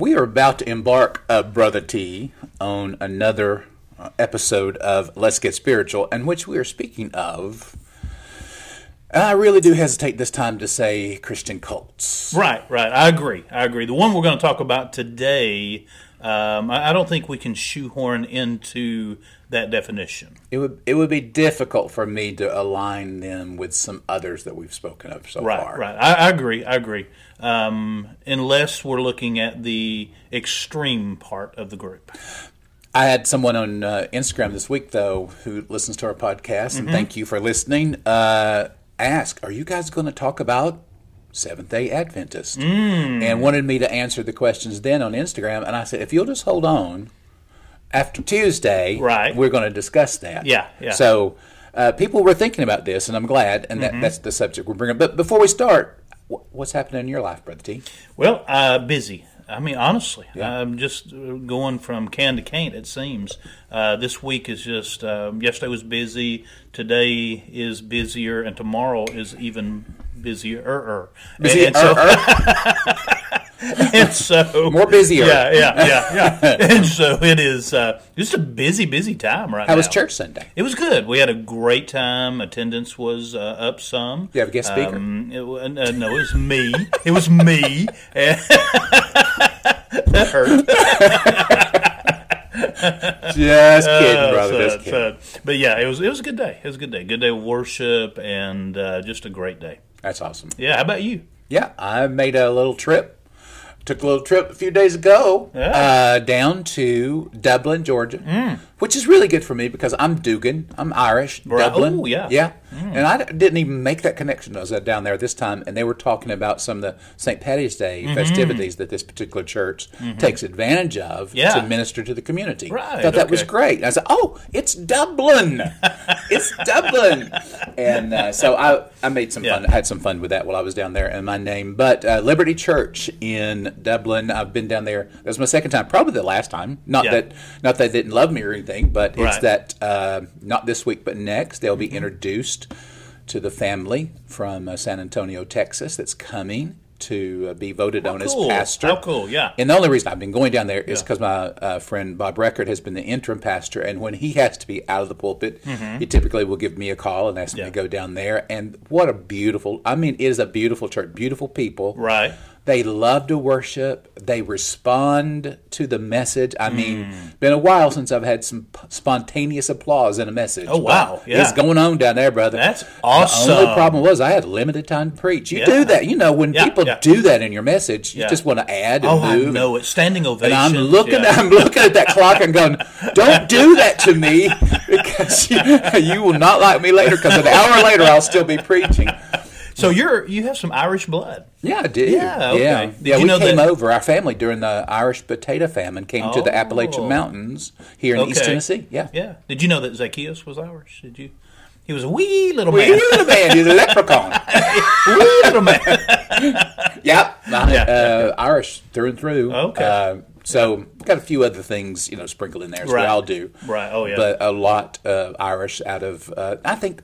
We are about to embark, uh, Brother T, on another uh, episode of Let's Get Spiritual, in which we are speaking of. And I really do hesitate this time to say Christian cults. Right, right. I agree. I agree. The one we're going to talk about today, um, I, I don't think we can shoehorn into that definition. It would it would be difficult for me to align them with some others that we've spoken of so Right, far. right. I, I agree. I agree. Um, unless we're looking at the extreme part of the group. I had someone on uh, Instagram this week, though, who listens to our podcast, and thank you for listening. Uh, ask, are you guys going to talk about Seventh Day Adventist? And wanted me to answer the questions then on Instagram. And I said, if you'll just hold on, after Tuesday, Right. we're going to discuss that. Yeah, yeah. So uh, people were thinking about this, and I'm glad, and that, that's the subject we're bringing. But before we start, wh- what's happening in your life, Brother T? Well, uh, busy. I mean, honestly, I'm just uh, going from can to can't. It seems uh, this week is just. Um, yesterday was busy. Today is busier, and tomorrow is even busier. Busy- and, so, er, er. and so More busier. Yeah, yeah, yeah, yeah. and so it is uh, just a busy, busy time right How now. was church Sunday? It was good. We had a great time. Attendance was uh, up some. You have a guest speaker? Um, it, uh, no, it was me. it was me. That hurt. Just kidding, brother. Uh, just kidding. but yeah, it was it was a good day. It was a good day. Good day of worship and uh, just a great day. That's awesome. Yeah. How about you? Yeah, I made a little trip. Took a little trip a few days ago Yeah. uh, down to Dublin, Georgia, which is really good for me because I'm Dugan. I'm Irish. Right. Dublin. Oh, yeah. Yeah. And I didn't even make that connection. I was down there this time, and they were talking about some of the St. Patty's Day Mm-hmm. festivities that this particular church takes advantage of Yeah. to minister to the community. Right, I thought that was great. And I said, "Oh, it's Dublin! it's Dublin!" And uh, so I, I made some fun. I had some fun with that while I was down there and my name. But uh, Liberty Church in Dublin, I've been down there. That was my second time, probably the last time. Not Yeah. that not that they didn't love me or anything, but it's Right. that uh, not this week, but next they'll be introduced to the family from uh, San Antonio, Texas, that's coming to uh, be voted on cool. as pastor. How cool, yeah. And the only reason I've been going down there is Yeah. because my uh, friend Bob Record has been the interim pastor, and when he has to be out of the pulpit, Mm-hmm. he typically will give me a call and ask me to go down there. And what a beautiful! I mean, it is a beautiful church, beautiful people. Right. They love to worship. They respond to the message. I mean, Mm. been a while since I've had some spontaneous applause in a message. Oh, wow. Yeah. It's going on down there, brother. That's awesome. The only problem was I had limited time to preach. You Yeah. do that. You know, when Yeah, people do that in your message, you just want to add and Oh, I move. know it. Standing ovation. And I'm looking. I'm looking at that clock and going, "Don't do that to me, because you, you will not like me later. Because an hour later, I'll still be preaching." So you're you have some Irish blood. Yeah, I do. Yeah, okay. yeah. Did yeah you we know came that- over. Our family during the Irish potato famine came to the Appalachian Oh. Mountains here in East Tennessee. Yeah. Yeah. Did you know that Zacchaeus was Irish? Did you? He was a wee little Wee man. little man, he's a leprechaun. wee little man. Yep, Yeah. uh, Irish through and through. Okay. Uh, so got a few other things, you know, sprinkled in there as Right. we all do. Right. Oh, yeah. But a lot of Irish out of, uh, I think,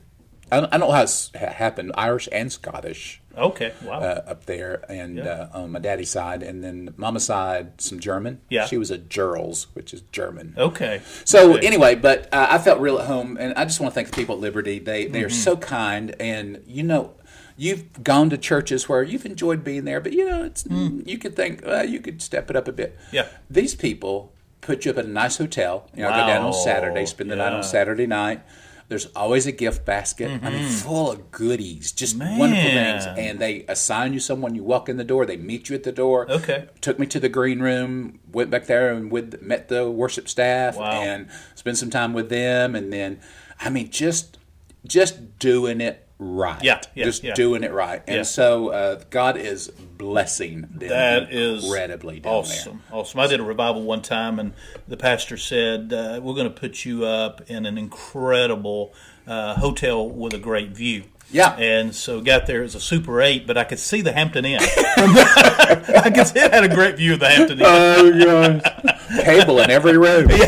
I don't, I don't know how it's happened. Irish and Scottish Okay. Wow. uh, up there, and Yeah. uh, on my daddy's side, and then mama's side, some German. Yeah. she was a Gerls, which is German. okay. So Okay. anyway, but uh, I felt real at home, and I just want to thank the people at Liberty. They they Mm-hmm. are so kind, and you know, you've gone to churches where you've enjoyed being there, but you know, it's you could think uh, you could step it up a bit. Mm. Yeah. these people put you up at a nice hotel. You know, go down on Saturday, spend the night on Saturday night. There's always a gift basket. I mean, full of goodies, just wonderful things. Mm-hmm. And they assign you someone. You walk in the door. They meet you at the door. Okay. Took me to the green room. Went back there and with met the worship staff Wow. and spent some time with them. And then, I mean, just just doing it right. Yeah, yeah, just yeah. doing it right. And Yeah. so uh, God is blessing them That is incredibly down awesome. Awesome. I did a revival one time, and the pastor said, uh, "We're going to put you up in an incredible uh, hotel with a great view." Yeah. And so got there as a Super Eight, but I could see the Hampton Inn. I could see it had a great view of the Hampton Inn. Oh gosh. Cable in every room.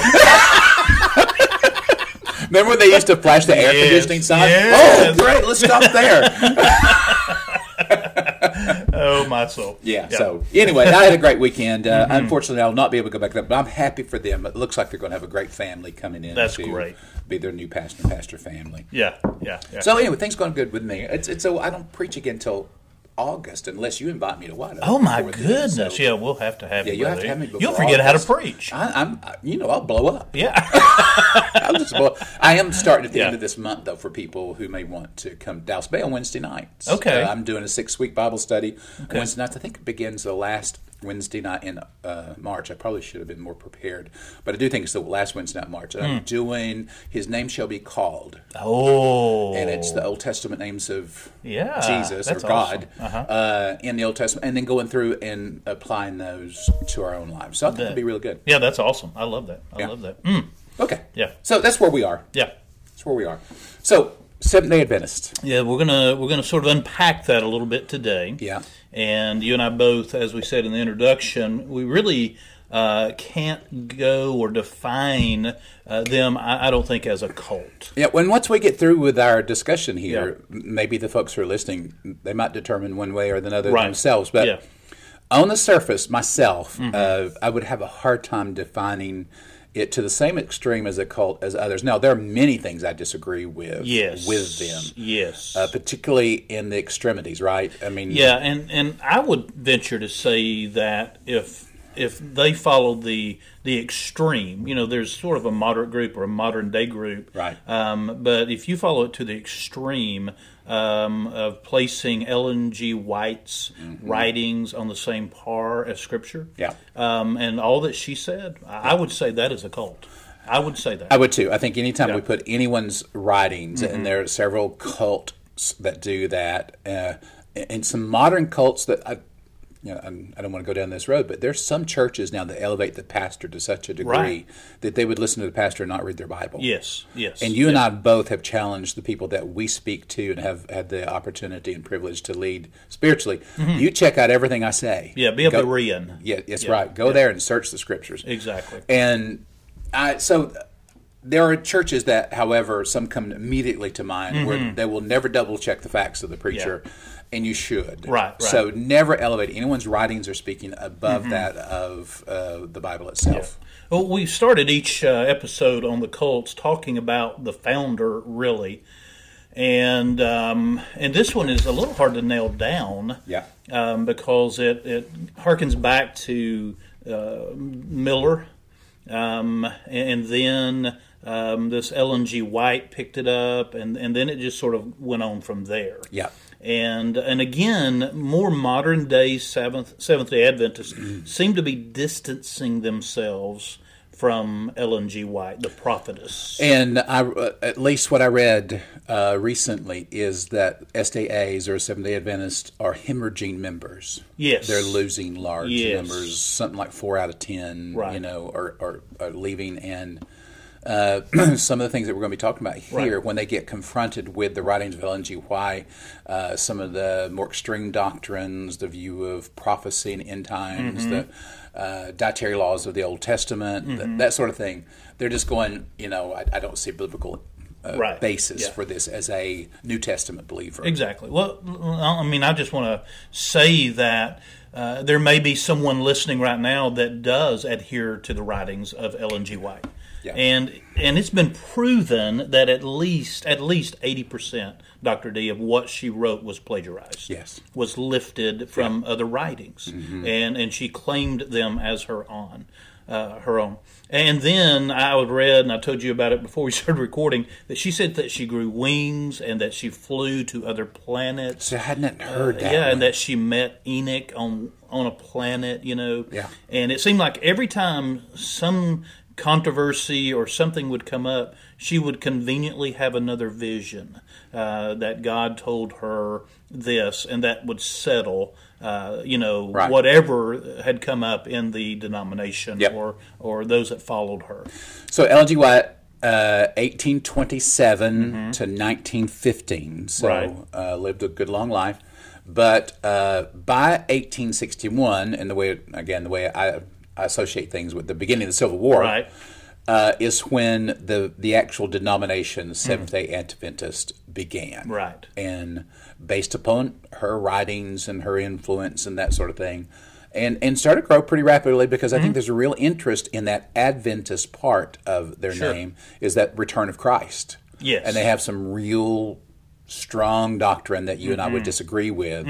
Remember when they used to flash the air Yes, conditioning sign? yes. Oh, great! Let's stop there. oh my soul. Yeah, So anyway, I had a great weekend. Uh, Unfortunately, I'll not be able to go back there, but I'm happy for them. It looks like they're going to have a great family coming in. That's great. Be their new pastor pastor family. yeah, yeah, yeah. So anyway, things going good with me. It's it's so I don't preach again until August unless you invite me to White Oak. oh my then. goodness. So yeah, we'll have to have Yeah, you. you have to have me You'll forget how to preach. I, I'm I- you know I'll blow up. yeah. I'll just blow. I am starting at the Yeah. end of this month though for people who may want to come to Dallas Bay on Wednesday nights. Okay. Uh, I'm doing a six week Bible study on Wednesday nights. I think it begins the last Wednesday night in uh, March. I probably should have been more prepared, but I do think it's the last Wednesday night in March. Hmm. I'm doing His name shall be called, oh. and it's the Old Testament names of Yeah, Jesus or God awesome. Uh-huh. uh, in the Old Testament, and then going through and applying those to our own lives. So I think it'll be really good. Yeah, that's awesome. I love that. I Yeah. love that. Mm, Okay. Yeah. So that's where we are. yeah. That's where we are. So Seventh Day Adventist. Yeah, we're gonna we're gonna sort of unpack that a little bit today. Yeah. And you and I both, as we said in the introduction, we really uh, can't go or define uh, them. I, I don't think as a cult. Yeah, when once we get through with our discussion here, Yeah. maybe the folks who are listening, they might determine one way or another Right. themselves. But Yeah. Mm-hmm. on the surface, myself, uh, I would have a hard time defining it to the same extreme as a cult as others. Now, there are many things I disagree with Yes. with them, Yes. uh, particularly in the extremities. Right? I mean, Yeah, and, and I would venture to say that if if they follow the the extreme, you know, there's sort of a moderate group or a modern day group, Right. Um, but if you follow it to the extreme um, of placing Ellen G. White's writings on the same par as Scripture, Mm-hmm. Yeah. um, and all that she said, I I would say that is a cult. I would say that. I would too. I think anytime Yeah. we put anyone's writings, Mm-hmm. and there are several cults that do that, uh, and some modern cults that I, you know, I'm, I don't want to go down this road, but there's some churches now that elevate the pastor to such a degree Right. that they would listen to the pastor and not read their Bible. yes, yes, And you and I both have challenged the people that we speak to and have had the opportunity and privilege to lead spiritually. You check out everything I say. Mm-hmm. yeah, be a Go- Berean. Yeah, that's Yeah, right. Go yeah. there and search the scriptures. Exactly. And I so there are churches that, however, some come immediately to mind where they will never double check the facts of the preacher, and you should. Right, right. So never elevate anyone's writings or speaking above that of uh, the Bible itself. Well, we started each uh, episode on the cults talking about the founder, really, and um, and this one is a little hard to nail down. Yeah. Um, because it it harkens back to uh, Miller, um, and then um, this Ellen G. White picked it up, and and then it just sort of went on from there. Yeah. And and again, more modern day Seventh Seventh Day Adventists seem to be distancing themselves from Ellen G. White, the prophetess. And I, at least what I read uh, recently is that SDAs or Seventh Day Adventists are hemorrhaging members. Yes. they're losing large Yes. numbers, something like four out of ten. Right. You know, are, are, are leaving and. Uh, some of the things that we're going to be talking about here, Right. when they get confronted with the writings of Ellen G. White, uh, some of the more extreme doctrines, the view of prophecy and end times, Mm-hmm. the uh, dietary laws of the Old Testament, Mm-hmm. that sort of thing, they're just going, you know, I, I don't see biblical uh, Right. basis Yeah. for this as a New Testament believer. Exactly. Well, I mean, I just want to say that uh, there may be someone listening right now that does adhere to the writings of Ellen G. White, Yeah. and and it's been proven that at least at least eighty percent, Doctor D, of what she wrote was plagiarized. Yes. was lifted from other writings, and and she claimed them as her own. Uh, her own, and then I would read, and I told you about it before we started recording, that she said that she grew wings and that she flew to other planets. So I hadn't heard that. yeah, one. and that she met Enoch on on a planet, you know. Yeah. And it seemed like every time some controversy or something would come up, she would conveniently have another vision uh, that God told her this, and that would settle, uh, you know, Right. whatever had come up in the denomination Yep. or or those that followed her. So Ellen G. White, uh, 1827 to 1915. So Right. uh, lived a good long life. But uh, by 1861, and the way again the way I, I associate things with the beginning of the Civil War, Right. uh, is when the the actual denomination Seventh Day Adventist began. Right. And based upon her writings and her influence and that sort of thing. And, and started to grow pretty rapidly because I think there's a real interest in that Adventist part of their Sure. name is that return of Christ. Yes. And they have some real strong doctrine that you and I would disagree with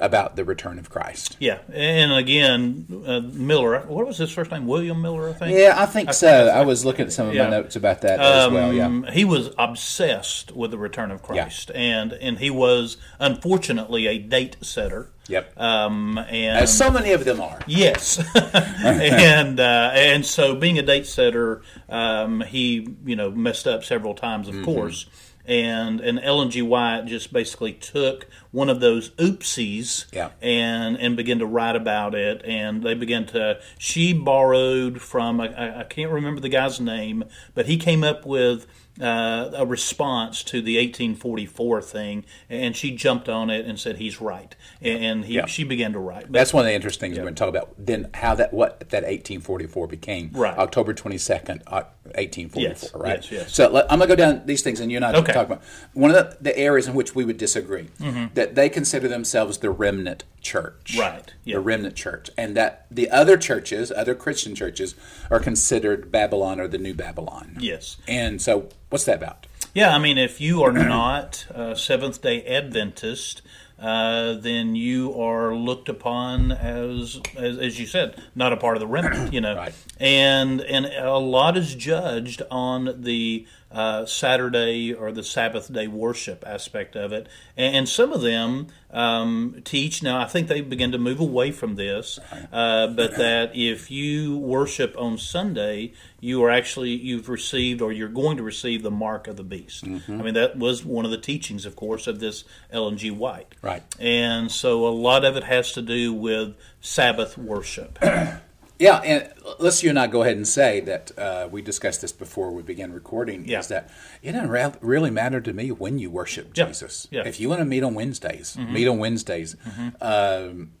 about the return of Christ. Yeah, and again, uh, Miller. What was his first name? William Miller, I think. Yeah, I think so. I was looking at some of Yeah. my notes about that as well. Yeah. Um, he was obsessed with the return of Christ, and and he was unfortunately a date setter. Yep. Um, and As so many of them are. Yes, and uh, and so being a date setter, um, he you know messed up several times, Mm-hmm. of course. And and Ellen G. White just basically took one of those oopsies Yeah. and and began to write about it. And they began to. She borrowed from I- I, I can't remember the guy's name, but he came up with uh, a response to the 1844 thing, and she jumped on it and said he's right, and he Yeah. she began to write. But That's one of the interesting things we're going to talk about. Then how that what that 1844 became. Right. October 22nd, uh, 1844. Yes, Right. yes, yes. So let, I'm going to go down these things, and you and I Okay. talk about one of the, the areas in which we would disagree. That they consider themselves the remnant church. Right, yeah. The remnant church, and that the other churches, other Christian churches, are considered Babylon or the New Babylon. Yes. And so, what's that about? Yeah, I mean, if you are not a Seventh Day Adventist, uh, then you are looked upon as, as, as you said, not a part of the remnant. You know, Right. and and a lot is judged on the uh, Saturday or the Sabbath day worship aspect of it, and, and some of them um, teach. Now, I think they begin to move away from this, uh, but that if you worship on Sunday, you are actually you've received or you're going to receive the mark of the beast. Mm-hmm. I mean, that was one of the teachings, of course, of this Ellen G. White. Right. And so a lot of it has to do with Sabbath worship. Yeah, and let's you and I go ahead and say that uh, we discussed this before we began recording. Yeah. Is that it doesn't ra- really matter to me when you worship Yeah, Jesus. yeah. Mm-hmm. If you want to meet on Wednesdays, meet on Wednesdays. Um,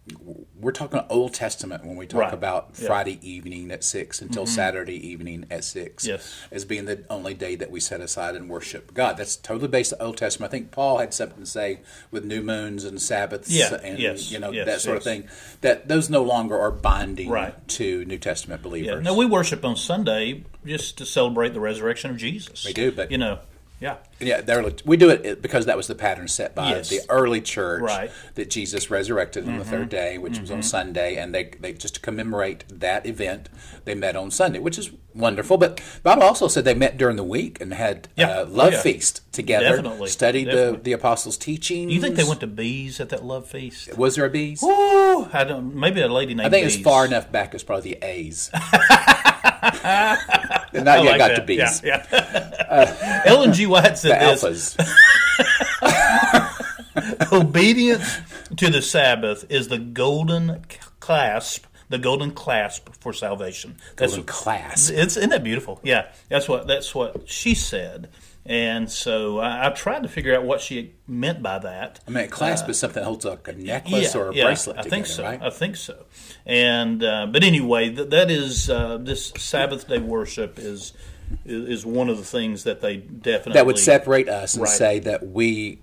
we're talking Old Testament when we talk Right, about. Mm-hmm. Friday evening at six until Saturday evening at six. Yes. as being the only day that we set aside and worship God. That's totally based on Old Testament. I think Paul had something to say with new moons and Sabbaths and yes, you know yes, that sort of thing. That those no longer are binding Right. to New Testament Yeah. believers. Now we worship on Sunday just to celebrate the resurrection of Jesus. We do, but- you know, yeah, Yeah, they're, we do it because that was the pattern set by Yes. the early church Right. Mm-hmm. that Jesus resurrected on the third day, which was on Sunday, and they, they just to commemorate that event, they met on Sunday, which is wonderful. But Bible also said they met during the week and had Yeah. uh, Oh, love yeah. feast together, Definitely. studied The, Definitely. the apostles' teachings. Do you think they went to bees at that love feast? Was there a bees? Ooh, I don't. Maybe a lady named. I think it's far enough back as probably the A's. They're I not yet like got that. to bees. Yeah, yeah. Uh, Ellen G. White said this: obedience to the Sabbath is the golden clasp, the golden clasp for salvation. That's Golden class. It's isn't that beautiful? Yeah, that's what that's what she said. And so I, I tried to figure out what she meant by that. I mean, a clasp is something that holds like a necklace or a bracelet I together, think so. right? I think so. And uh, but anyway, th- that is uh, this Sabbath day worship is is one of the things that they definitely that would separate us and Right. say that we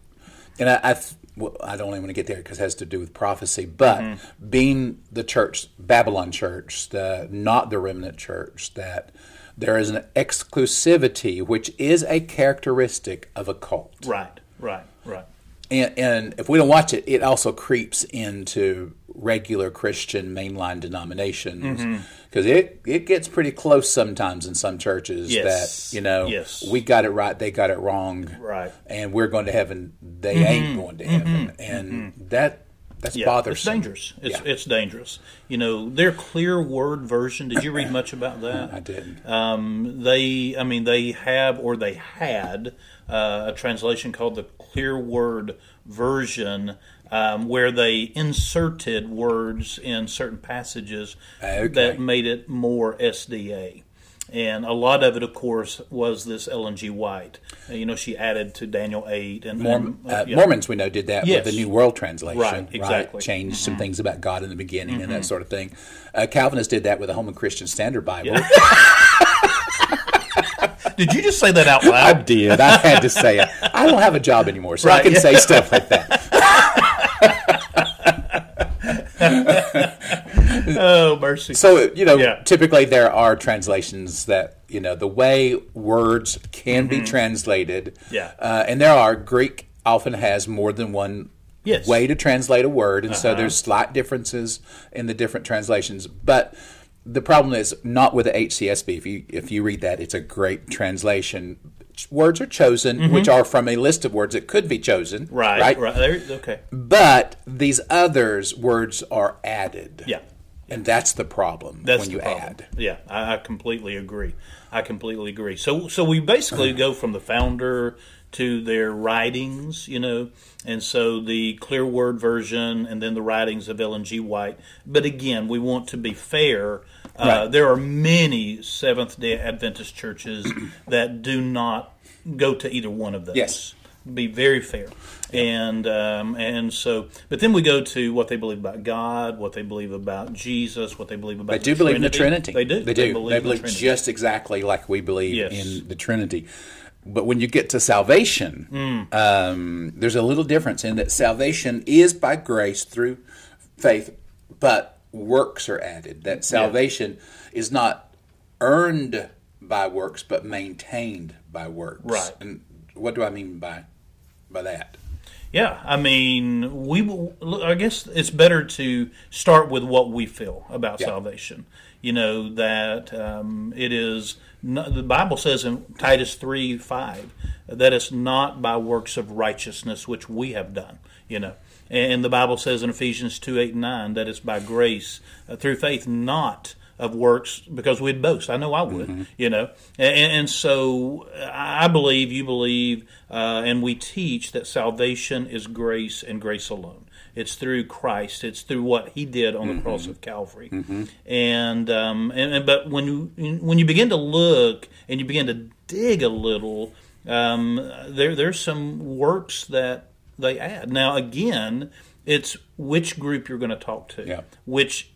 and I, I, well, I don't even want to get there because it has to do with prophecy. But Mm-hmm. being the church, Babylon church, the not the remnant church, that there is an exclusivity which is a characteristic of a cult. Right, right, right. And, and if we don't watch it, it also creeps into regular Christian mainline denominations mm-hmm. because it, it gets pretty close sometimes in some churches Yes. that you know Yes. we got it right, they got it wrong, Right. and we're going to heaven, they mm-hmm. ain't going to heaven, mm-hmm. and that that's Yeah, bothersome. it's dangerous. It's Yeah. it's dangerous. You know, their clear word version. Did you read much about that? I didn't. Um, they, I mean, they have or they had uh, a translation called the Clear Word Version, um, where they inserted words in certain passages Okay. that made it more SDA. And a lot of it, of course, was this Ellen G. White. Uh, You know, she added to Daniel eight and, Mormon, uh, yeah. Mormons, we know, did that Yes. with the New World Translation. Right, exactly. Mm-hmm. Changed some things about God in the beginning and that sort of thing. Uh, Calvinists did that with the Holman Christian Standard Bible. Did you just say that out loud? I did. I had to say it. I don't have a job anymore, so I can yeah. say stuff like that. Oh, mercy. So you know, Yeah. typically there are translations that you know the way words can be translated. Mm-hmm. Yeah. uh, and there are Greek often has more than one Yes. Uh-huh. way to translate a word, and so there's slight differences in the different translations. But the problem is not with the HCSB. If you if you read that, it's a great translation. Words are chosen, which are from a list of words that could be chosen. Mm-hmm. right, right, okay. But these others words are added. Yeah. And that's the problem That's when the you problem. add. Yeah, I, I completely agree. I completely agree. So, so we basically go from the founder to their writings, you know, and so the clear word version, and then the writings of Ellen G. White. But again, we want to be fair. Uh, Right. there are many Seventh Day Adventist churches that do not go to either one of those. Yes. Be very fair, and um, and so, but then we go to what they believe about God, what they believe about Jesus, what they believe about. They do believe in the Trinity. They do. They do. They believe, in the believe Trinity. just exactly like we believe Yes. in the Trinity. But when you get to salvation, Hmm. um, there's a little difference in that salvation is by grace through faith, but works are added. That salvation is not earned by works, but maintained by works. Right. And what do I mean by by that? Yeah, I mean, we. I guess it's better to start with what we feel about Yeah. salvation. You know that um, it is. Not, the Bible says in Titus three five that it's not by works of righteousness which we have done. You know, and the Bible says in Ephesians two eight and nine that it's by grace uh, through faith, not of works because we'd boast. I know I would, you know. And, and so I believe, you believe, uh, and we teach that salvation is grace and grace alone. It's through Christ. It's through what He did on the cross of Calvary. And, um, and and but when you when you begin to look and you begin to dig a little, um, there there's some works that they add. Now again, it's which group you're going to talk to, Yeah. which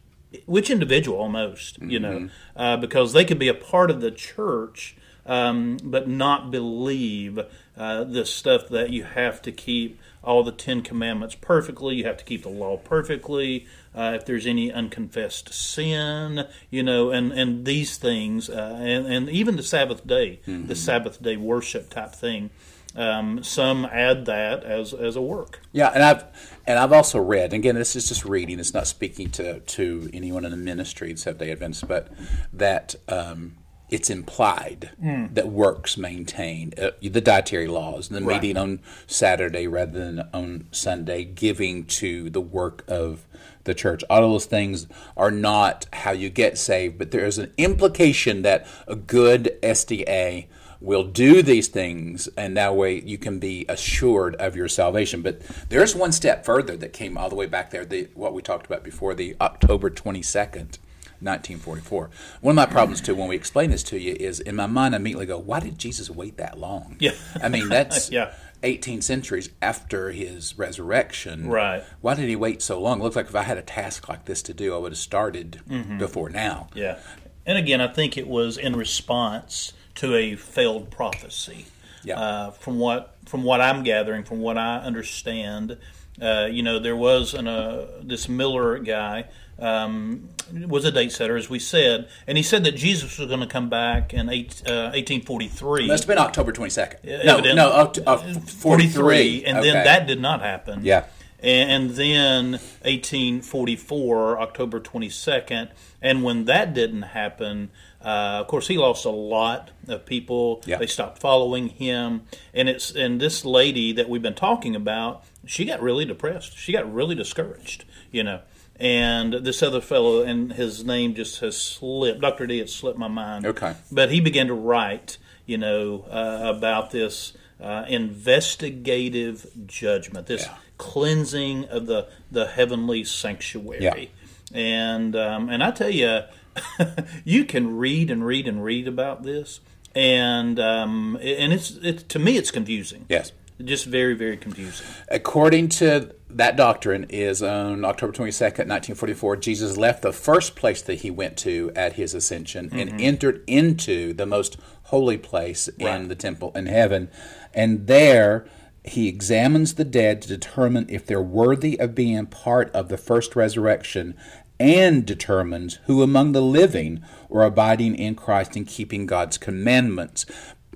which individual almost, you know, Mm-hmm. uh, because they could be a part of the church, um, but not believe uh, the stuff that you have to keep all the Ten Commandments perfectly. You have to keep the law perfectly. Uh, if there's any unconfessed sin, you know, and, and these things, uh, and, and even the Sabbath day, Mm-hmm. the Sabbath day worship type thing, um, some add that as, as a work. Yeah, and I've and I've also read. And again, this is just reading. It's not speaking to to anyone in the ministry, the Seventh Day Adventist, but that um, it's implied that works maintain uh, the dietary laws, the Right. meeting on Saturday rather than on Sunday, giving to the work of the church. All of those things are not how you get saved, but there is an implication that a good SDA will do these things, and that way you can be assured of your salvation. But there's one step further that came all the way back there, the, what we talked about before, the October 22nd. 1944. One of my problems too, when we explain this to you, is in my mind I immediately go, "Why did Jesus wait that long?" Yeah. I mean that's Yeah. 18 centuries after his resurrection. Right. Why did he wait so long? It looks like if I had a task like this to do, I would have started Mm-hmm. before now. Yeah. And again, I think it was in response to a failed prophecy. Yeah. Uh, from what from what I'm gathering, from what I understand, uh, you know, there was an, uh, this Miller guy um, was a date setter, as we said, and he said that Jesus was going to come back in eight, uh, 1843. Must have been October 22nd. no, Evidently. no, uh, 43. and Okay. then that did not happen. Yeah. And, then 1844, October 22nd, and when that didn't happen, uh, of course, he lost a lot of people. Yeah. They stopped following him, and it's and this lady that we've been talking about, she got really depressed. She got really discouraged, you know. And this other fellow, and his name just has slipped. Doctor D, has slipped my mind. Okay. But he began to write, you know, uh, about this uh, investigative judgment, this Yeah. Cleansing of the the heavenly sanctuary. Yeah. And um, and I tell you, you can read and read and read about this, and um, and it's it to me it's confusing. Yes. Just very, very confusing. According to that doctrine, is on October twenty second, nineteen forty four. Jesus left the first place that he went to at his ascension Mm-hmm. and entered into the most holy place Right. in the temple in heaven, and there he examines the dead to determine if they're worthy of being part of the first resurrection. And determines who among the living are abiding in Christ and keeping God's commandments.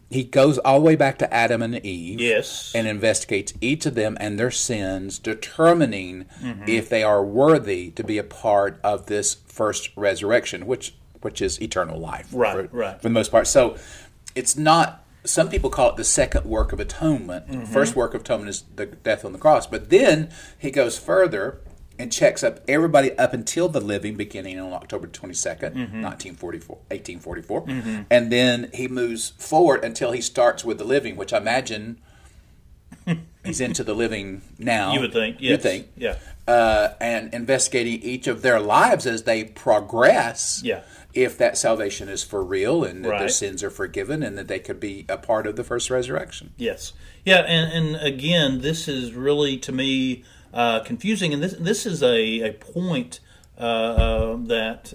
He goes all the way back to Adam and Eve Yes. and investigates each of them and their sins, determining Mm-hmm. if they are worthy to be a part of this first resurrection, which which is eternal life, Right, for, right. for the most part. So it's not. Some people call it the second work of atonement. Mm-hmm. The first work of atonement is the death on the cross, but then he goes further and checks up everybody up until the living, beginning on October twenty second, Mm-hmm. nineteen forty four, eighteen forty four, and then he moves forward until he starts with the living, which I imagine he's into the living now. You would think. Yes. You think. Yeah. Uh, and investigating each of their lives as they progress. Yeah. If that salvation is for real and that their sins are forgiven and that they could be a part of the first resurrection. Yes. Yeah, and, and again, this is really to me uh, confusing, and this this is a, a point uh, uh, that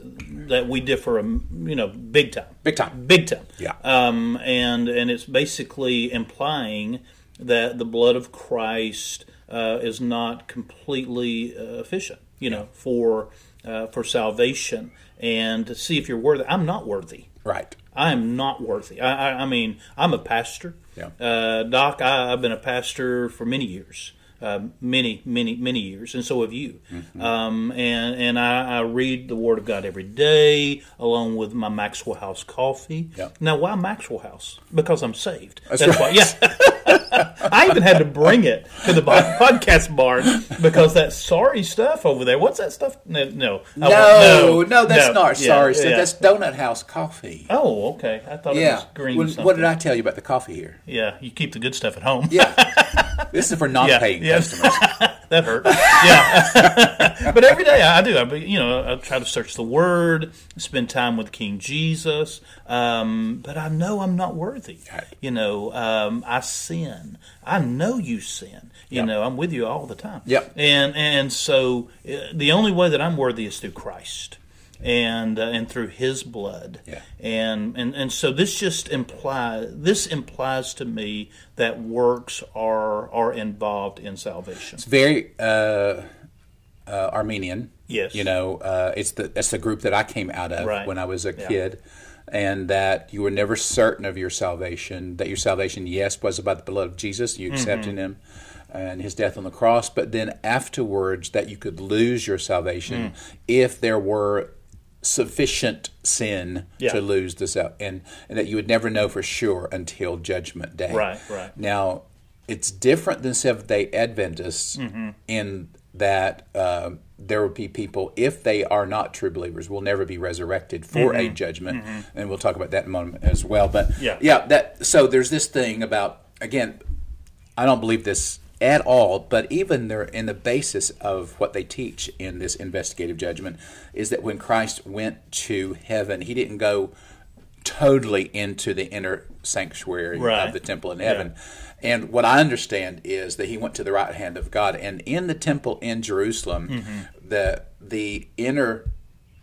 that we differ, um, you know, big time, Big time. big time. Yeah. Um, and and it's basically implying that the blood of Christ uh, is not completely uh, efficient, you know, for uh, for salvation and to see if you're worthy. I'm not worthy. Right. I am not worthy. I, I, I mean, I'm a pastor. Yeah. Uh, Doc, I, I've been a pastor for many years, uh, many, many, many years, and so have you. Mm-hmm. Um, and and I, I read the Word of God every day, along with my Maxwell House coffee. Yeah. Now, why Maxwell House? Because I'm saved. That's why. right. Yeah. I even had to bring it to the podcast barn because that sorry stuff over there. What's that stuff? No, no, No, no, that's no. not Yeah, sorry. So yeah. that's Donut House coffee. Oh, okay. I thought it yeah. was green. What did I tell you about the coffee here? Yeah, you keep the good stuff at home. Yeah. this is for non-paying customers. that hurt. Yeah, but every day I do. I, you know, I try to search the Word, spend time with King Jesus. Um, but I know I'm not worthy. You know, um, I sin. I know you sin. You Yep. know, I'm with you all the time. Yep. And and so uh, the only way that I'm worthy is through Christ. And uh, and through His blood, Yeah. and and and so this just implies this implies to me that works are are involved in salvation. It's very uh, uh, Arminian. Yes. You know, uh, it's the that's the group that I came out of Right. when I was a Yeah. kid, and that you were never certain of your salvation. That your salvation, yes, was about the blood of Jesus. You accepting Mm-hmm. Him. And his death on the cross, but then afterwards, that you could lose your salvation Mm. if there were sufficient sin Yeah. to lose the sal- and and that you would never know for sure until Judgment Day. Right, right. Now, it's different than Seventh Day Adventists Mm-hmm. in that um, there will be people, if they are not true believers, will never be resurrected for a judgment, and we'll talk about that in a moment as well. But Mm-hmm. Yeah. yeah, that so there's this thing about again, I don't believe this at all, but even there in the basis of what they teach in this investigative judgment is that when Christ went to heaven, he didn't go totally into the inner sanctuary Right. of the temple in heaven. And what I understand is that he went to the right hand of God, and in the temple in Jerusalem, Mm-hmm. the the inner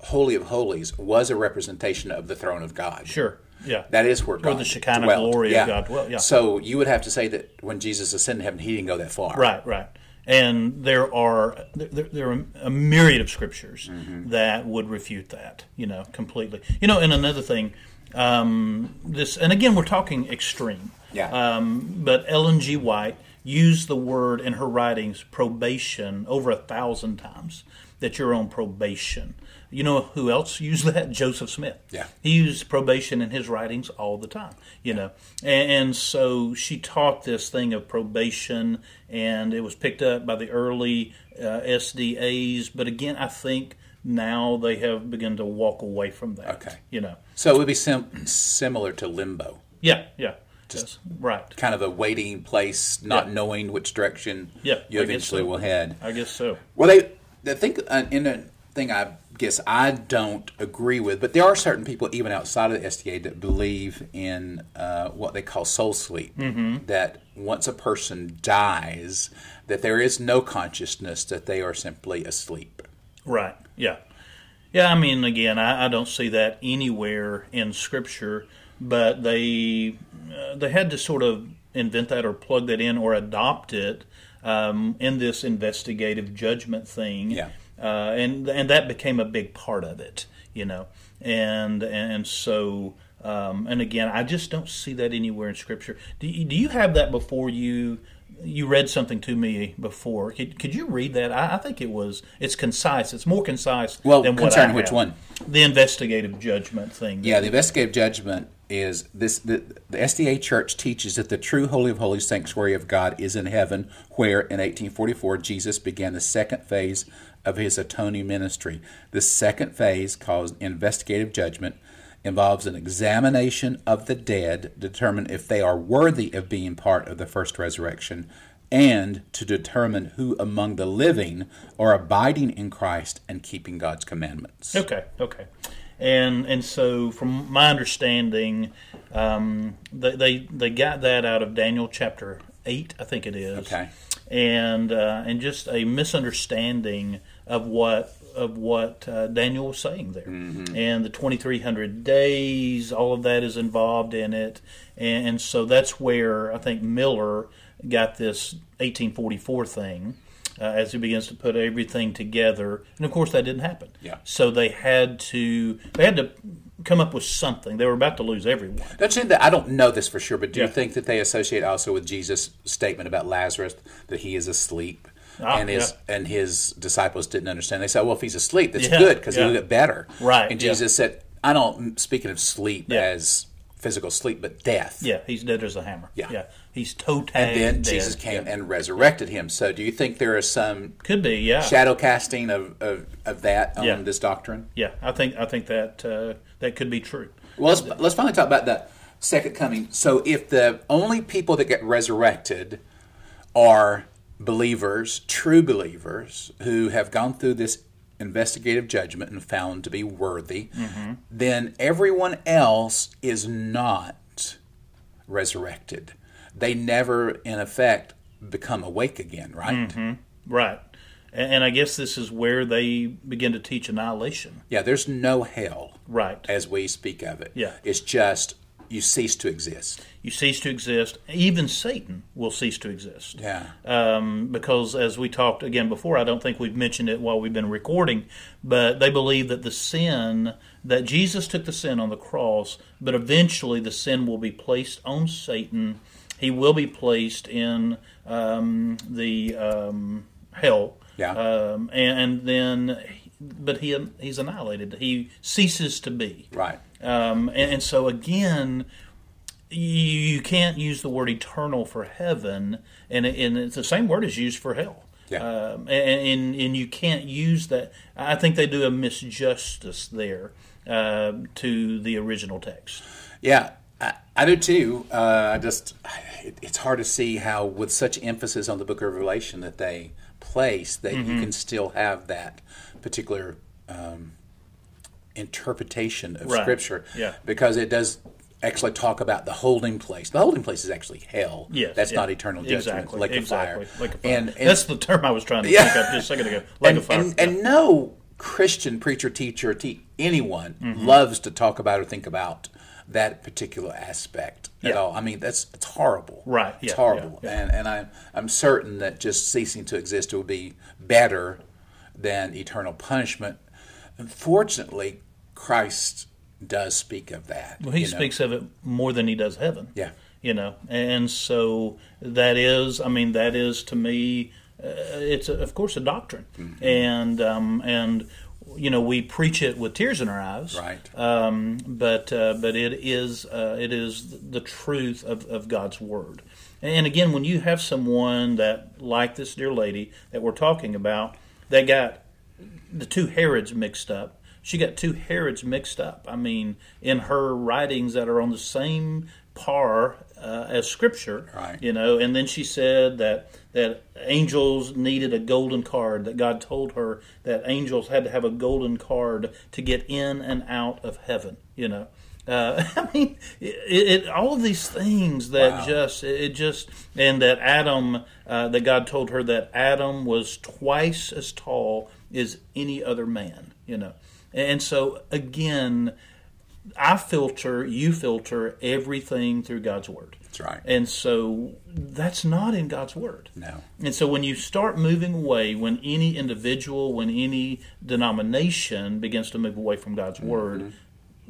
holy of holies was a representation of the throne of God. Sure. Yeah. That is where God the Shekinah dwelled. glory of. God dwelt, yeah. So you would have to say that when Jesus ascended to heaven, he didn't go that far. Right, right. And there are there, there are a myriad of scriptures Mm-hmm. that would refute that, you know, completely. You know, and another thing, um, this, and again, we're talking extreme. Yeah. Um, but Ellen G. White used the word in her writings probation over a thousand times. That you're on probation. You know who else used that? Joseph Smith. Yeah. He used probation in his writings all the time, you know. And, and so she taught this thing of probation, and it was picked up by the early uh, SDAs. But again, I think now they have begun to walk away from that. Okay. You know. So it would be sim- similar to limbo, Yeah, yeah. Yes, right. kind of a waiting place, not Yeah. knowing which direction Yeah, you I eventually so. will head. I guess so. Well, they, I think uh, in a thing I guess I don't agree with, but there are certain people even outside of the SDA that believe in uh, what they call soul sleep. Mm-hmm. That once a person dies, that there is no consciousness; that they are simply asleep. Right. Yeah. Yeah. I mean, again, I, I don't see that anywhere in Scripture, but they uh, they had to sort of invent that or plug that in or adopt it um, in this investigative judgment thing. Yeah. Uh, and and that became a big part of it, you know, and and so um, and again, I just don't see that anywhere in Scripture. Do you, do you have that before you? You read something to me before. Could, could you read that? I, I think it was. It's concise. It's more concise. Well, than what I concerning which one? The investigative judgment thing. Yeah, the investigative judgment is this the, the SDA Church teaches that the true Holy of Holies sanctuary of God is in heaven, where in 1844 Jesus began the second phase of his atoning ministry. This second phase, called investigative judgment, involves an examination of the dead to determine if they are worthy of being part of the first resurrection and to determine who among the living are abiding in Christ and keeping God's commandments. Okay, okay, and and so from my understanding, um, they, they they got that out of Daniel chapter eight, I think it is. Okay. and uh, and just a misunderstanding of what of what uh, Daniel was saying there, and the twenty three hundred days, all of that is involved in it, and, and so that's where I think Miller got this eighteen forty four thing. Uh, as he begins to put everything together, and of course that didn't happen. Yeah. So they had to they had to come up with something. They were about to lose everyone. Don't you think that I don't know this for sure, but do Yeah. you think that they associate also with Jesus' statement about Lazarus that he is asleep? Ah, and his and his disciples didn't understand. They said, "Well, if he's asleep, that's Yeah, good because yeah. he'll get better." Right, And yeah. Jesus said, "I don't speaking of sleep Yeah. as physical sleep, but death." Yeah, he's dead as a hammer. Yeah. yeah, he's toe And then dead. Jesus came Yeah. and resurrected him. So, do you think there is some Could be, yeah, shadow casting of, of, of that on Yeah. this doctrine? yeah. I think I think that uh, that could be true. Well, let's, let's finally talk about the second coming. So, if the only people that get resurrected are believers, true believers, who have gone through this investigative judgment and found to be worthy, mm-hmm. then everyone else is not resurrected. They never, in effect, become awake again, right? Mm-hmm. Right, and, and I guess this is where they begin to teach annihilation. Yeah, there's no hell Right, as we speak of it. Yeah. It's just you cease to exist. you cease to exist. Even Satan will cease to exist. Yeah. um, because as we talked again before, I don't think we've mentioned it while we've been recording, but they believe that the sin that Jesus took the sin on the cross, but eventually the sin will be placed on Satan. He will be placed in um, the um, hell, Yeah. um, and, and then, but he he's annihilated. He ceases to be. Right. Um, and, and so again, you, you can't use the word eternal for heaven, and, and it's the same word is used for hell. Yeah. Um, and, and and you can't use that. I think they do a misjustice there uh, to the original text. Yeah, I, I do too. Uh, I just, it, it's hard to see how, with such emphasis on the Book of Revelation that they place, that Mm-hmm. you can still have that particular um, interpretation of Right. Scripture. Yeah. because it does actually talk about the holding place. The holding place is actually hell. Yes, that's yeah. not eternal judgment, Exactly, like exactly, fire. like a fire. And, and That's the term I was trying to Yeah. think of just a second ago. Like and, a fire. and, Yeah. and no Christian preacher, teacher, te- anyone Mm-hmm. loves to talk about or think about that particular aspect at all. I mean, that's it's horrible. Right, It's yeah, horrible. yeah, yeah. And and I'm I'm certain that just ceasing to exist will be better than eternal punishment. Unfortunately, Christ does speak of that. Well, he you know. speaks of it more than he does heaven. Yeah. You know, and so that is, I mean, that is to me, uh, it's a, of course a doctrine, Mm-hmm. and um, and you know we preach it with tears in our eyes, Right. Um, but uh, but it is uh, it is the truth of, of God's word, and again, when you have someone that like this dear lady that we're talking about that got the two Herods mixed up. She got two Herods mixed up. I mean, in her writings that are on the same par uh, as Scripture. Right. You know, and then she said that that angels needed a golden card. That God told her that angels had to have a golden card to get in and out of heaven. You know. Uh, I mean, it, it, all of these things that Wow. just it just and that Adam uh, that God told her that Adam was twice as tall as any other man. You know, and so again, I filter, you filter everything through God's word. That's right. And so that's not in God's word. No. And so when you start moving away, when any individual, when any denomination begins to move away from God's Mm-hmm. word,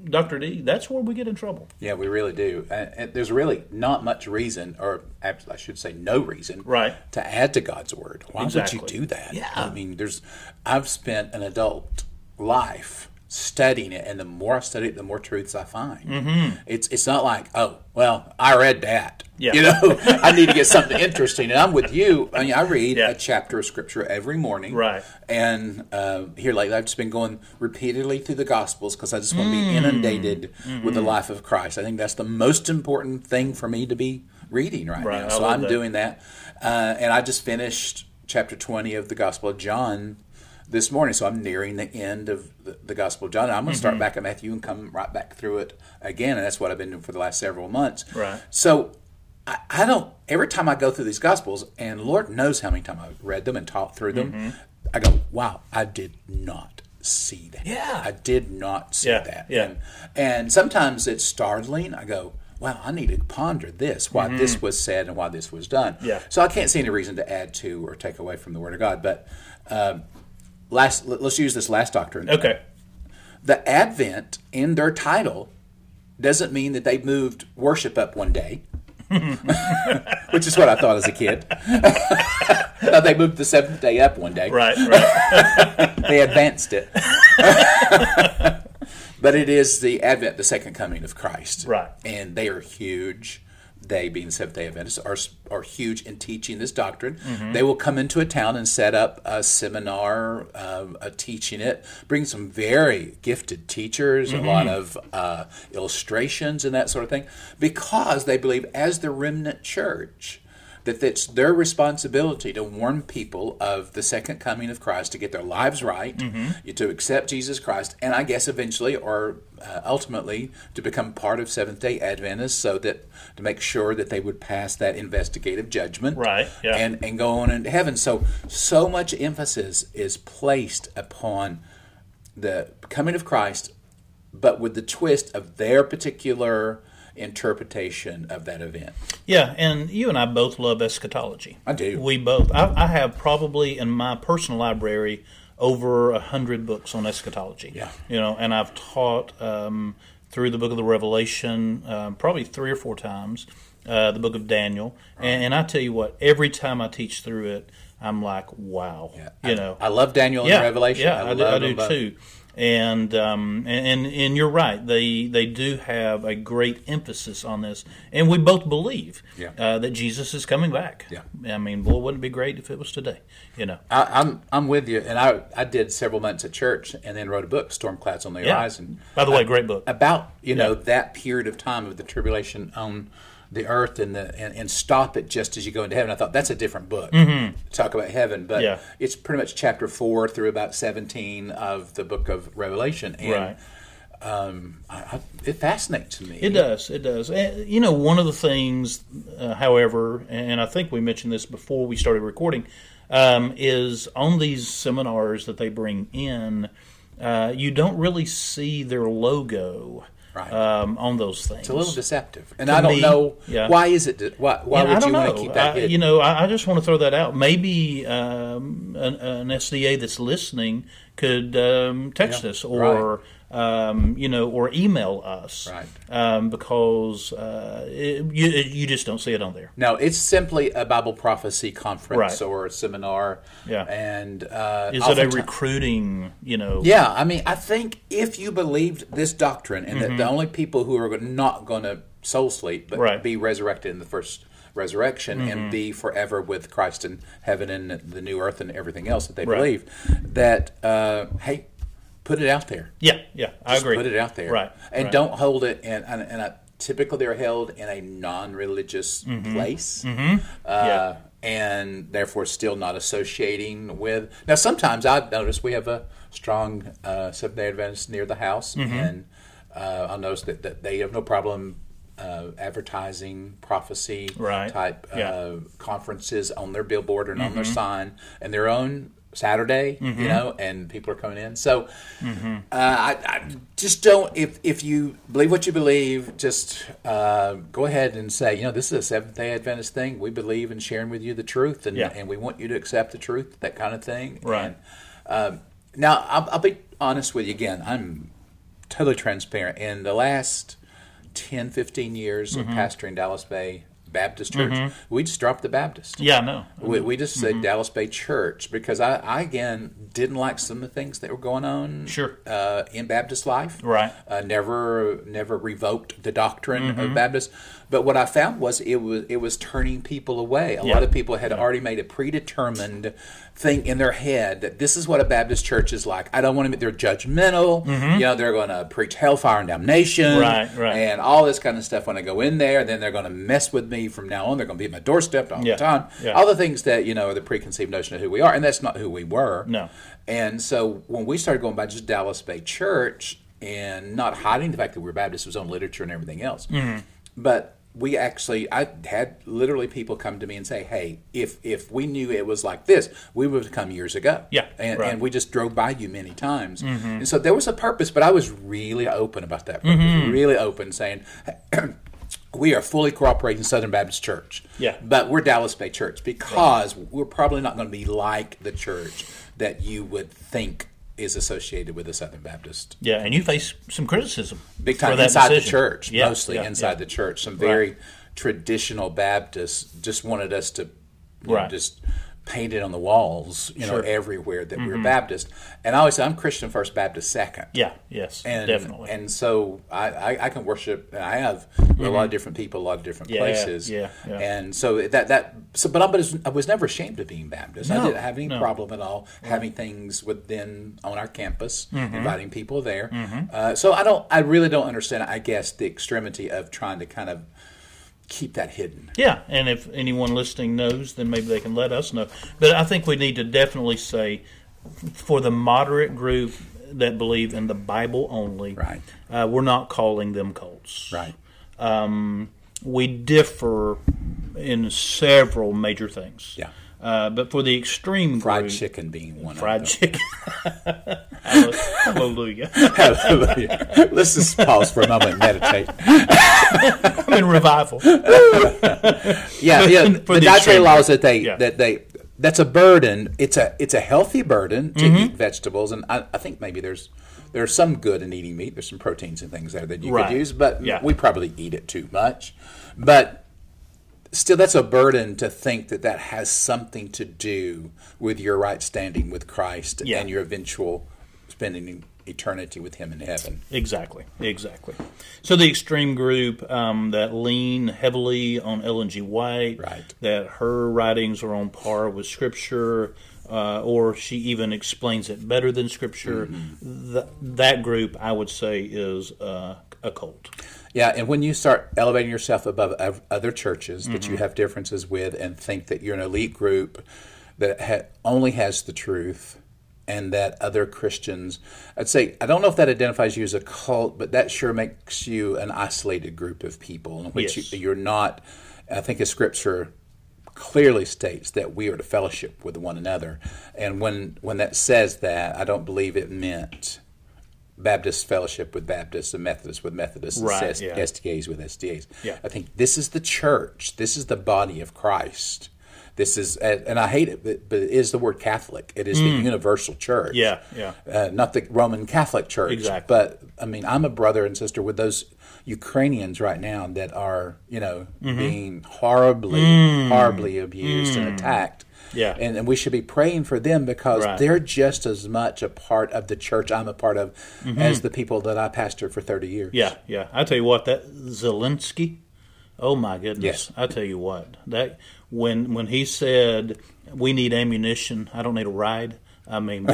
Dr. D, that's where we get in trouble. Yeah, we really do. And, there's really not much reason, or I should say, no reason, Right. to add to God's word. Why would you do that? Yeah. I mean, there's. I've spent an adult life studying it, and the more I study it, the more truths I find. Mm-hmm. It's it's not like, oh, well, I read that. Yeah. You know, I need to get something interesting, and I'm with you. I mean, I read Yeah. a chapter of scripture every morning, Right. And uh, here lately, I've just been going repeatedly through the Gospels because I just want to Mm. be inundated Mm-hmm. with the life of Christ. I think that's the most important thing for me to be reading right, Right, now. So I'm that. doing that, uh, and I just finished chapter 20 of the Gospel of John this morning. So I'm nearing the end of the, the Gospel of John. And I'm going to Mm-hmm. start back at Matthew and come right back through it again, and that's what I've been doing for the last several months. Right. So I, I don't. Every time I go through these Gospels, and Lord knows how many times I've read them and taught through them, Mm-hmm. I go, "Wow, I did not see that. Yeah. I did not see Yeah, that." yeah. And, and sometimes it's startling. I go, "Wow, I need to ponder this. Why this was said and why this was done." Mm-hmm. Yeah. So I can't see any reason to add to or take away from the Word of God. But um, last, let- let's use this last doctrine Okay. the Advent in their title doesn't mean that they moved worship up one day, which is what I thought as a kid. no, they moved the seventh day up one day. Right, right. They advanced it. but it is the Advent, the second coming of Christ. Right. And they are huge. They, being Seventh day Adventists, are, are huge in teaching this doctrine. Mm-hmm. They will come into a town and set up a seminar, uh, uh, teaching it, bring some very gifted teachers, Mm-hmm. a lot of uh, illustrations and that sort of thing, because they believe, as the remnant church, that it's their responsibility to warn people of the second coming of Christ, to get their lives right, to accept Jesus Christ, and I guess eventually or uh, ultimately to become part of Seventh Day Adventists, so that to make sure that they would pass that investigative judgment, Right, yeah. and and go on into heaven. So so much emphasis is placed upon the coming of Christ, but with the twist of their particular interpretation of that event. Yeah, and you and I both love eschatology. I do. We both. I, I have probably in my personal library over a hundred books on eschatology. Yeah. you know, and I've taught um, through the book of the Revelation um, probably three or four times. Uh, the book of Daniel, and, and I tell you what, every time I teach through it, I'm like, wow, yeah, you I, know, I love Daniel and yeah, Revelation. Yeah, I, do, I do them both. too. And, um, and and you're right. They they do have a great emphasis on this, and we both believe Yeah. uh, that Jesus is coming back. Yeah. I mean, boy, wouldn't it be great if it was today? You know. I, I'm I'm with you, and I I did several months at church, and then wrote a book, Storm Clouds on the Yeah. Horizon. By the way, great book. about you know Yeah. that period of time of the tribulation on the earth and the and, and stop it just as you go into heaven. I thought that's a different book. Talk about heaven, but Mm-hmm. Yeah. it's pretty much chapter four through about seventeen of the book of Revelation, and Right. um, I, I, it fascinates me. It does. It does. And, you know, one of the things, uh, however, and I think we mentioned this before we started recording, um, is on these seminars that they bring in, uh, you don't really see their logo Right. um, on those things. It's a little deceptive, and To I don't me, know yeah. why is it. de- Why, why And would I don't you want know. to keep that I, hidden? you know, I, I just want to throw that out. Maybe um, an, an SDA that's listening could um, text Yeah, us or um, you know or email us, Right. Um, because uh, it, you you just don't see it on there. No, it's simply a Bible prophecy conference Right. or a seminar. Yeah. and uh, Is it a recruiting? You know, Yeah, I mean, I think if you believed this doctrine and that the Mm-hmm. only people who are not going to soul sleep but Right. Mm-hmm. be resurrected in the first resurrection and be forever with Christ in heaven and the new earth and everything else that they Right. believe, that uh, hey, put it out there. yeah, yeah, I Just agree. Put it out there, Right, And right. don't hold it. And and, and I, typically they're held in a non-religious Mm-hmm. place, uh, Yeah. and therefore still not associating with. Now, sometimes I've noticed we have a strong uh, Seventh Day Adventist near the house, Mm-hmm. and uh, I'll notice that, that they have no problem. Uh, advertising prophecy Right. type Yeah. uh, conferences on their billboard and on Mm-hmm. their sign and their own Saturday, you know, and people are coming in. So Mm-hmm. uh, I, I just don't. If if you believe what you believe, just uh, go ahead and say, you know, this is a Seventh Day Adventist thing. We believe in sharing with you the truth, and Yeah. and we want you to accept the truth, that kind of thing. Right. And, um, now I'll, I'll be honest with you again. I'm totally transparent. In the last 10, 15 years Mm-hmm. of pastoring Dallas Bay Baptist Church, we just dropped the Baptist. Yeah, no. We, we just Mm-hmm. said Dallas Bay Church because I, I again didn't like some of the things that were going on Sure. uh, in Baptist life. Right. Uh, never never revoked the doctrine of Baptist. But what I found was it was it was turning people away. A Yeah. lot of people had already made a predetermined thing in their head that this is what a Baptist church is like. I don't want to. They're judgmental. You know, they're going to preach hellfire and damnation. Right, right. And all this kind of stuff when I go in there. Then they're going to mess with me from now on. They're going to be at my doorstep all Yeah, the time. yeah. All the things that you know are the preconceived notion of who we are, and that's not who we were. No. And so when we started going by just Dallas Bay Church and not hiding the fact that we were Baptists, it was on literature and everything else, Mm-hmm. but we actually, I had literally people come to me and say, "Hey, if if we knew it was like this, we would have come years ago." Yeah, and, right. Mm-hmm. and we just drove by you many times, and so there was a purpose. But I was really open about that purpose, really open, saying. We are fully cooperating Southern Baptist Church. Yeah. But we're Dallas Bay Church because we're probably not going to be like the church that you would think is associated with the Southern Baptist. Yeah, and you face some criticism. Big time inside the church, Yeah, mostly yeah, inside yeah. the church. Some very traditional Baptists just wanted us to you know, just paint it on the walls, you know, Sure. Mm-hmm. everywhere that we're Baptist. And I always say I'm Christian first, Baptist second. Yeah, yes, And, definitely. And so I, I, I can worship. and I have with a lot of different people, a lot of different Mm-hmm. Yeah, places. yeah, yeah. And so that that. So, but I was, I was never ashamed of being Baptist. I didn't have any no. problem at all having things within on our campus, Mm-hmm. inviting people there. Uh, so I don't. I really don't understand. I guess the extremity of trying to kind of keep that hidden. Yeah, and if anyone listening knows, then maybe they can let us know. But I think we need to definitely say, for the moderate group that believe in the Bible only, Right. uh, we're not calling them cults. Right. Um, we differ in several major things. Yeah. Uh, but for the extreme Fried group, chicken being one fried chicken. Hallelujah. Hallelujah. Let's just pause for a moment and meditate. I'm in revival. Yeah, yeah. for the the dietary laws that they Yeah. that they that's a burden. It's a it's a healthy burden to Mm-hmm. eat vegetables, and I, I think maybe there's there's some good in eating meat. There's some proteins and things there that you Right. could use, but Yeah. we probably eat it too much. But still, that's a burden to think that that has something to do with your right standing with Christ Yeah. and your eventual spending eternity with Him in heaven. Exactly, exactly. So the extreme group um, that lean heavily on Ellen G. White, Right. that her writings are on par with Scripture, uh, or she even explains it better than Scripture. Mm-hmm. Th- that group, I would say, is uh, a cult. Yeah, and when you start elevating yourself above other churches that Mm-hmm. you have differences with and think that you're an elite group that ha- only has the truth and that other Christians, I'd say, I don't know if that identifies you as a cult, but that sure makes you an isolated group of people in which Yes. you, you're not, I think as scripture clearly states that we are to fellowship with one another. And when, when that says that, I don't believe it meant Baptist fellowship with Baptists and Methodists with Methodists Right, and yeah. SDAs with SDAs. Yeah. I think this is the church. This is the body of Christ. This is, and I hate it, but but it is the word Catholic. It is the universal church. Mm. Yeah, yeah. Uh, not the Roman Catholic Church. Exactly. But I mean, I'm a brother and sister with those Ukrainians right now that are, you know, Mm-hmm. being horribly, horribly abused and attacked. Yeah. And, and we should be praying for them because Right. they're just as much a part of the church I'm a part of Mm-hmm. as the people that I pastored for 30 years. Yeah, yeah. I tell you what, that Zelensky. Oh my goodness! Yes. I tell you what, that when when he said we need ammunition, I don't need a ride. I mean,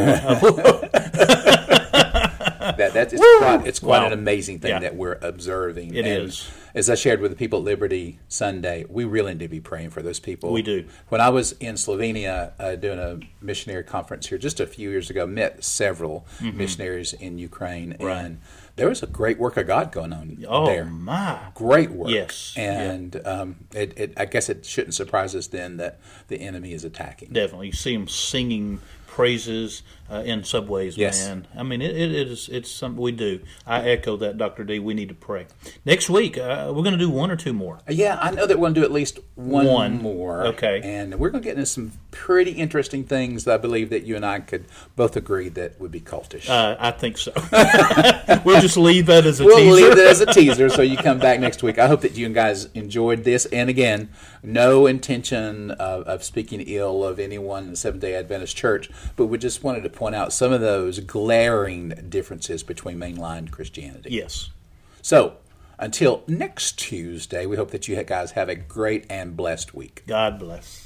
That, that's, it's quite, it's quite Wow. an amazing thing Yeah. that we're observing. It and, is. as I shared with the people at Liberty Sunday, we really need to be praying for those people. We do. When I was in Slovenia uh, doing a missionary conference here just a few years ago, met several missionaries in Ukraine, Mm-hmm. Right. and there was a great work of God going on Oh there. my! Great work. Yes. And um, it, it, I guess it shouldn't surprise us then that the enemy is attacking. Definitely, you see them singing praises uh, in subways. Yes. Man, I mean, it, it is it's something we do. I echo that, Doctor D. We need to pray. Next week, uh, we're going to do one or two more. Yeah, I know that we're going to do at least one, One. more. Okay. And we're going to get into some pretty interesting things that I believe that you and I could both agree that would be cultish. Uh, I think so. we'll just leave that as a teaser. we'll teaser. leave it as a teaser so you come back next week. I hope that you guys enjoyed this. And again, no intention of, of speaking ill of anyone in the Seventh day Adventist Church, but we just wanted to point out some of those glaring differences between mainline Christianity. yes. So, until next Tuesday, we hope that you guys have a great and blessed week. God bless.